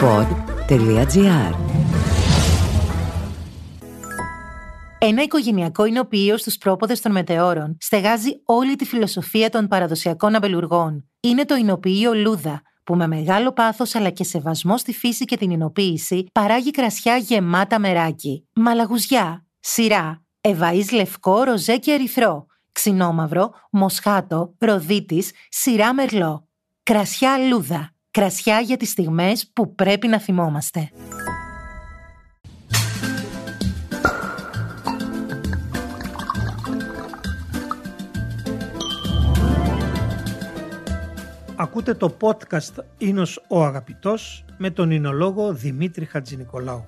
pod.gr Ένα οικογενειακό εινοποιείο στους πρόποδες των μετεώρων στεγάζει όλη τη φιλοσοφία των παραδοσιακών αμπελουργών. Είναι το εινοποιείο Λούδα, που με μεγάλο πάθος αλλά και σεβασμό στη φύση και την εινοποίηση παράγει κρασιά γεμάτα μεράκι, μαλαγουζιά, σειρά, ευαΐς λευκό, ροζέ και ερυθρό, ξινόμαυρο, μοσχάτο, ροδίτης, σειρά μερλό. Κρασιά Λούδα. Κρασιά για τις στιγμές που πρέπει να θυμόμαστε. Ακούτε το podcast «Ίνος ο Αγαπητός» με τον εινολόγο Δημήτρη Χατζηνικολάου.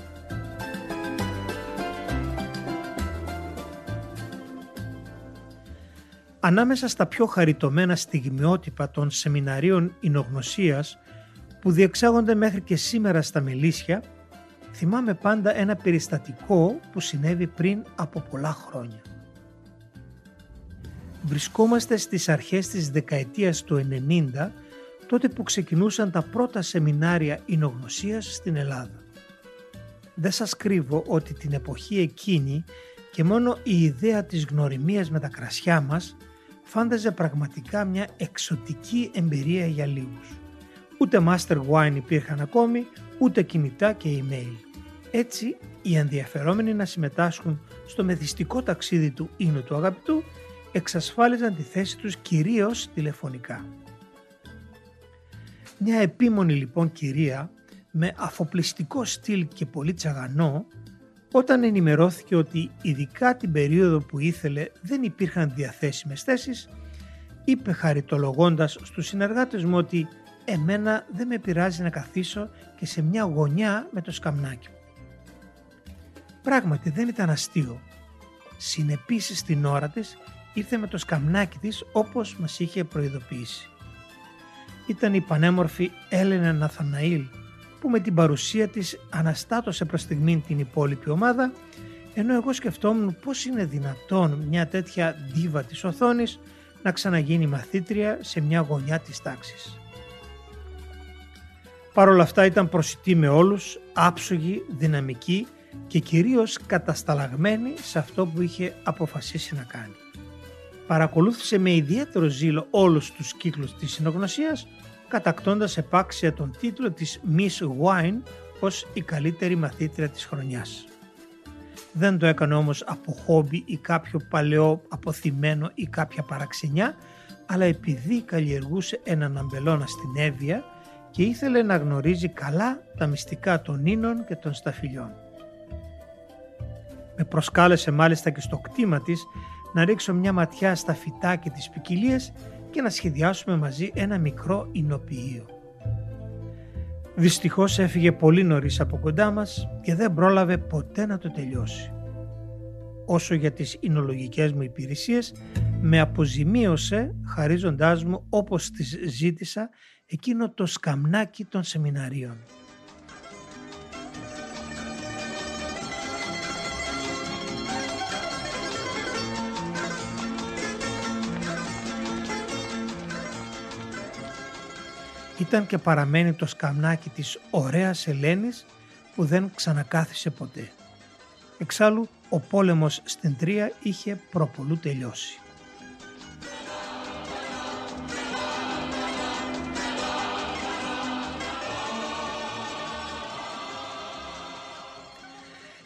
Ανάμεσα στα πιο χαριτωμένα στιγμιότυπα των σεμιναρίων εινογνωσίας που διεξάγονται μέχρι και σήμερα στα Μελίσια, θυμάμαι πάντα ένα περιστατικό που συνέβη πριν από πολλά χρόνια. Βρισκόμαστε στις αρχές της δεκαετίας του 90, τότε που ξεκινούσαν τα πρώτα σεμινάρια εινογνωσίας στην Ελλάδα. Δεν σας κρύβω ότι την εποχή εκείνη και μόνο η ιδέα της γνωριμίας με τα κρασιά μας φάνταζε πραγματικά μια εξωτική εμπειρία για λίγους. Ούτε master wine υπήρχαν ακόμη, ούτε κινητά και email. Έτσι, οι ενδιαφερόμενοι να συμμετάσχουν στο μεθυστικό ταξίδι του ίνου του αγαπητού εξασφάλιζαν τη θέση τους κυρίως τηλεφωνικά. Μια επίμονη λοιπόν κυρία με αφοπλιστικό στυλ και πολύ τσαγανό όταν ενημερώθηκε ότι ειδικά την περίοδο που ήθελε δεν υπήρχαν διαθέσιμες θέσεις είπε χαριτολογώντας στους συνεργάτες μου ότι εμένα δεν με πειράζει να καθίσω και σε μια γωνιά με το σκαμνάκι μου. Πράγματι δεν ήταν αστείο. Συνεπίσεις στην ώρα της ήρθε με το σκαμνάκι της όπως μας είχε προειδοποιήσει. Ήταν η πανέμορφη Έλενα Ναθαναήλ που με την παρουσία της αναστάτωσε προς στιγμή την υπόλοιπη ομάδα ενώ εγώ σκεφτόμουν πώς είναι δυνατόν μια τέτοια ντίβα της οθόνης να ξαναγίνει μαθήτρια σε μια γωνιά της τάξης. Παρ' όλα αυτά ήταν προσιτή με όλους, άψογη, δυναμική και κυρίως κατασταλαγμένη σε αυτό που είχε αποφασίσει να κάνει παρακολούθησε με ιδιαίτερο ζήλο όλους τους κύκλους της συνογνωσίας, κατακτώντας επάξια τον τίτλο της Miss Wine ως η καλύτερη μαθήτρια της χρονιάς. Δεν το έκανε όμως από χόμπι ή κάποιο παλαιό αποθυμένο ή κάποια παραξενιά, αλλά επειδή καλλιεργούσε έναν αμπελώνα στην Εύβοια και ήθελε να γνωρίζει καλά τα μυστικά των ίνων και των σταφυλιών. Με προσκάλεσε μάλιστα και στο κτήμα της να ρίξω μια ματιά στα φυτά και τις ποικιλίες και να σχεδιάσουμε μαζί ένα μικρό εινοποιείο. Δυστυχώς έφυγε πολύ νωρίς από κοντά μας και δεν πρόλαβε ποτέ να το τελειώσει. Όσο για τις εινολογικές μου υπηρεσίες, με αποζημίωσε χαρίζοντάς μου όπως τις ζήτησα εκείνο το σκαμνάκι των σεμιναρίων. ήταν και παραμένει το σκαμνάκι της ωραίας Ελένης που δεν ξανακάθισε ποτέ. Εξάλλου ο πόλεμος στην Τρία είχε προπολού τελειώσει.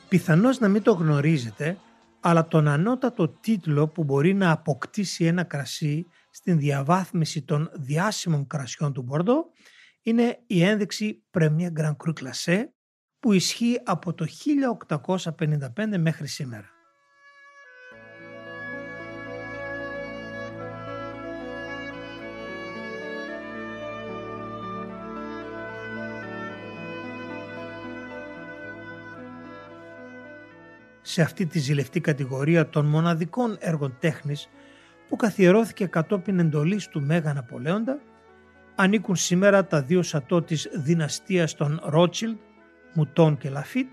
Πιθανώς να μην το γνωρίζετε, αλλά τον ανώτατο τίτλο που μπορεί να αποκτήσει ένα κρασί στην διαβάθμιση των διάσημων κρασιών του Μπορντό είναι η ένδειξη Premier Grand Cru Classé που ισχύει από το 1855 μέχρι σήμερα. Σε αυτή τη ζηλευτή κατηγορία των μοναδικών έργων τέχνης που καθιερώθηκε κατόπιν εντολής του Μέγα Ναπολέοντα, ανήκουν σήμερα τα δύο σατό της δυναστείας των Ρότσιλντ, Μουτών και Λαφίτ,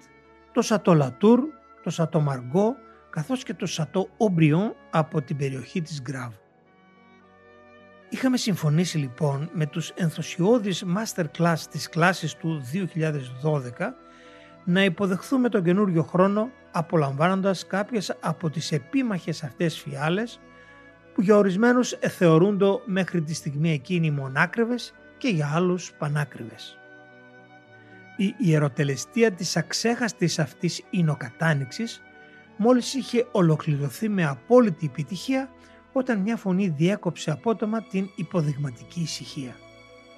το σατό Λατούρ, το σατό Μαργκό, καθώς και το σατό Ομπριόν από την περιοχή της Γκράβ. Είχαμε συμφωνήσει λοιπόν με τους ενθουσιώδεις masterclass της κλάσης του 2012 να υποδεχθούμε τον καινούριο χρόνο απολαμβάνοντας κάποιες από τις επίμαχες αυτές φιάλες που για ορισμένους θεωρούνται μέχρι τη στιγμή εκείνη μονάκριβες και για άλλους πανάκριβες. Η ιεροτελεστία της αξέχαστης αυτής εινοκατάνοιξης μόλις είχε ολοκληρωθεί με απόλυτη επιτυχία όταν μια φωνή διέκοψε απότομα την υποδειγματική ησυχία.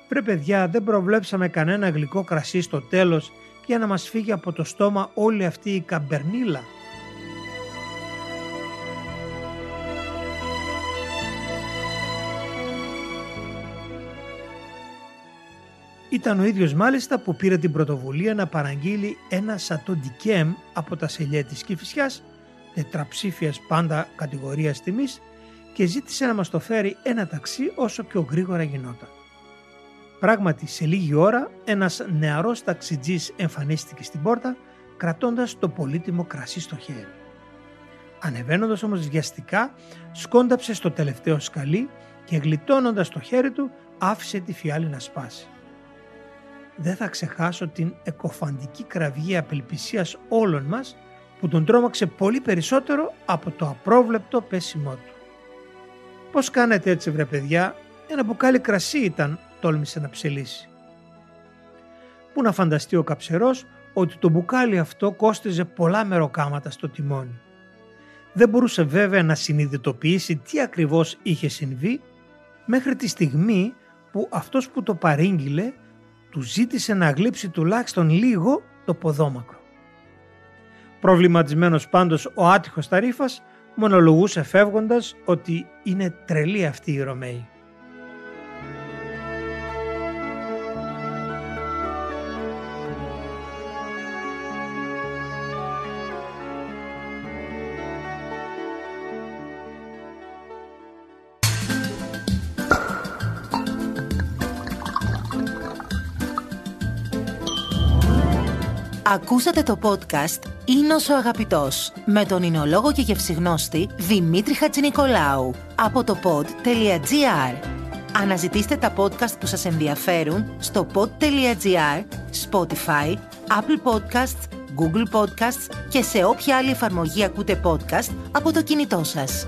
Βρε παιδιά δεν προβλέψαμε κανένα γλυκό κρασί στο τέλος για να μας φύγει από το στόμα όλη αυτή η καμπερνίλα. Ήταν ο ίδιος μάλιστα που πήρε την πρωτοβουλία να παραγγείλει ένα σατοντικέμ από τα σελιέ της Κηφισιάς, τετραψήφιας πάντα κατηγορίας τιμής και ζήτησε να μας το φέρει ένα ταξί όσο πιο γρήγορα γινόταν. Πράγματι, σε λίγη ώρα ένας νεαρός ταξιτζής εμφανίστηκε στην πόρτα κρατώντας το πολύτιμο κρασί στο χέρι. Ανεβαίνοντας όμως βιαστικά, σκόνταψε στο τελευταίο σκαλί και γλιτώνοντας το χέρι του άφησε τη φιάλη να σπάσει. Δεν θα ξεχάσω την εκοφαντική κραυγή απελπισίας όλων μας που τον τρόμαξε πολύ περισσότερο από το απρόβλεπτο πέσιμό του. «Πώς κάνετε έτσι βρε παιδιά, ένα μπουκάλι κρασί ήταν», τόλμησε να ψελίσει. Πού να φανταστεί ο καψερός ότι το μπουκάλι αυτό κόστιζε πολλά μεροκάματα στο τιμόνι. Δεν μπορούσε βέβαια να συνειδητοποιήσει τι ακριβώς είχε συμβεί μέχρι τη στιγμή που αυτός που το παρήγγειλε του ζήτησε να γλύψει τουλάχιστον λίγο το ποδόμακρο. Προβληματισμένος πάντως ο άτυχος Ταρίφας μονολογούσε φεύγοντας ότι είναι τρελή αυτή η Ρωμαίοι. Ακούσατε το podcast «Ίνος ο Αγαπητός» με τον εινολόγο και γευσιγνώστη Δημήτρη Χατζηνικολάου από το pod.gr. Αναζητήστε τα podcast που σας ενδιαφέρουν στο pod.gr, Spotify, Apple Podcasts, Google Podcasts και σε όποια άλλη εφαρμογή ακούτε podcast από το κινητό σας.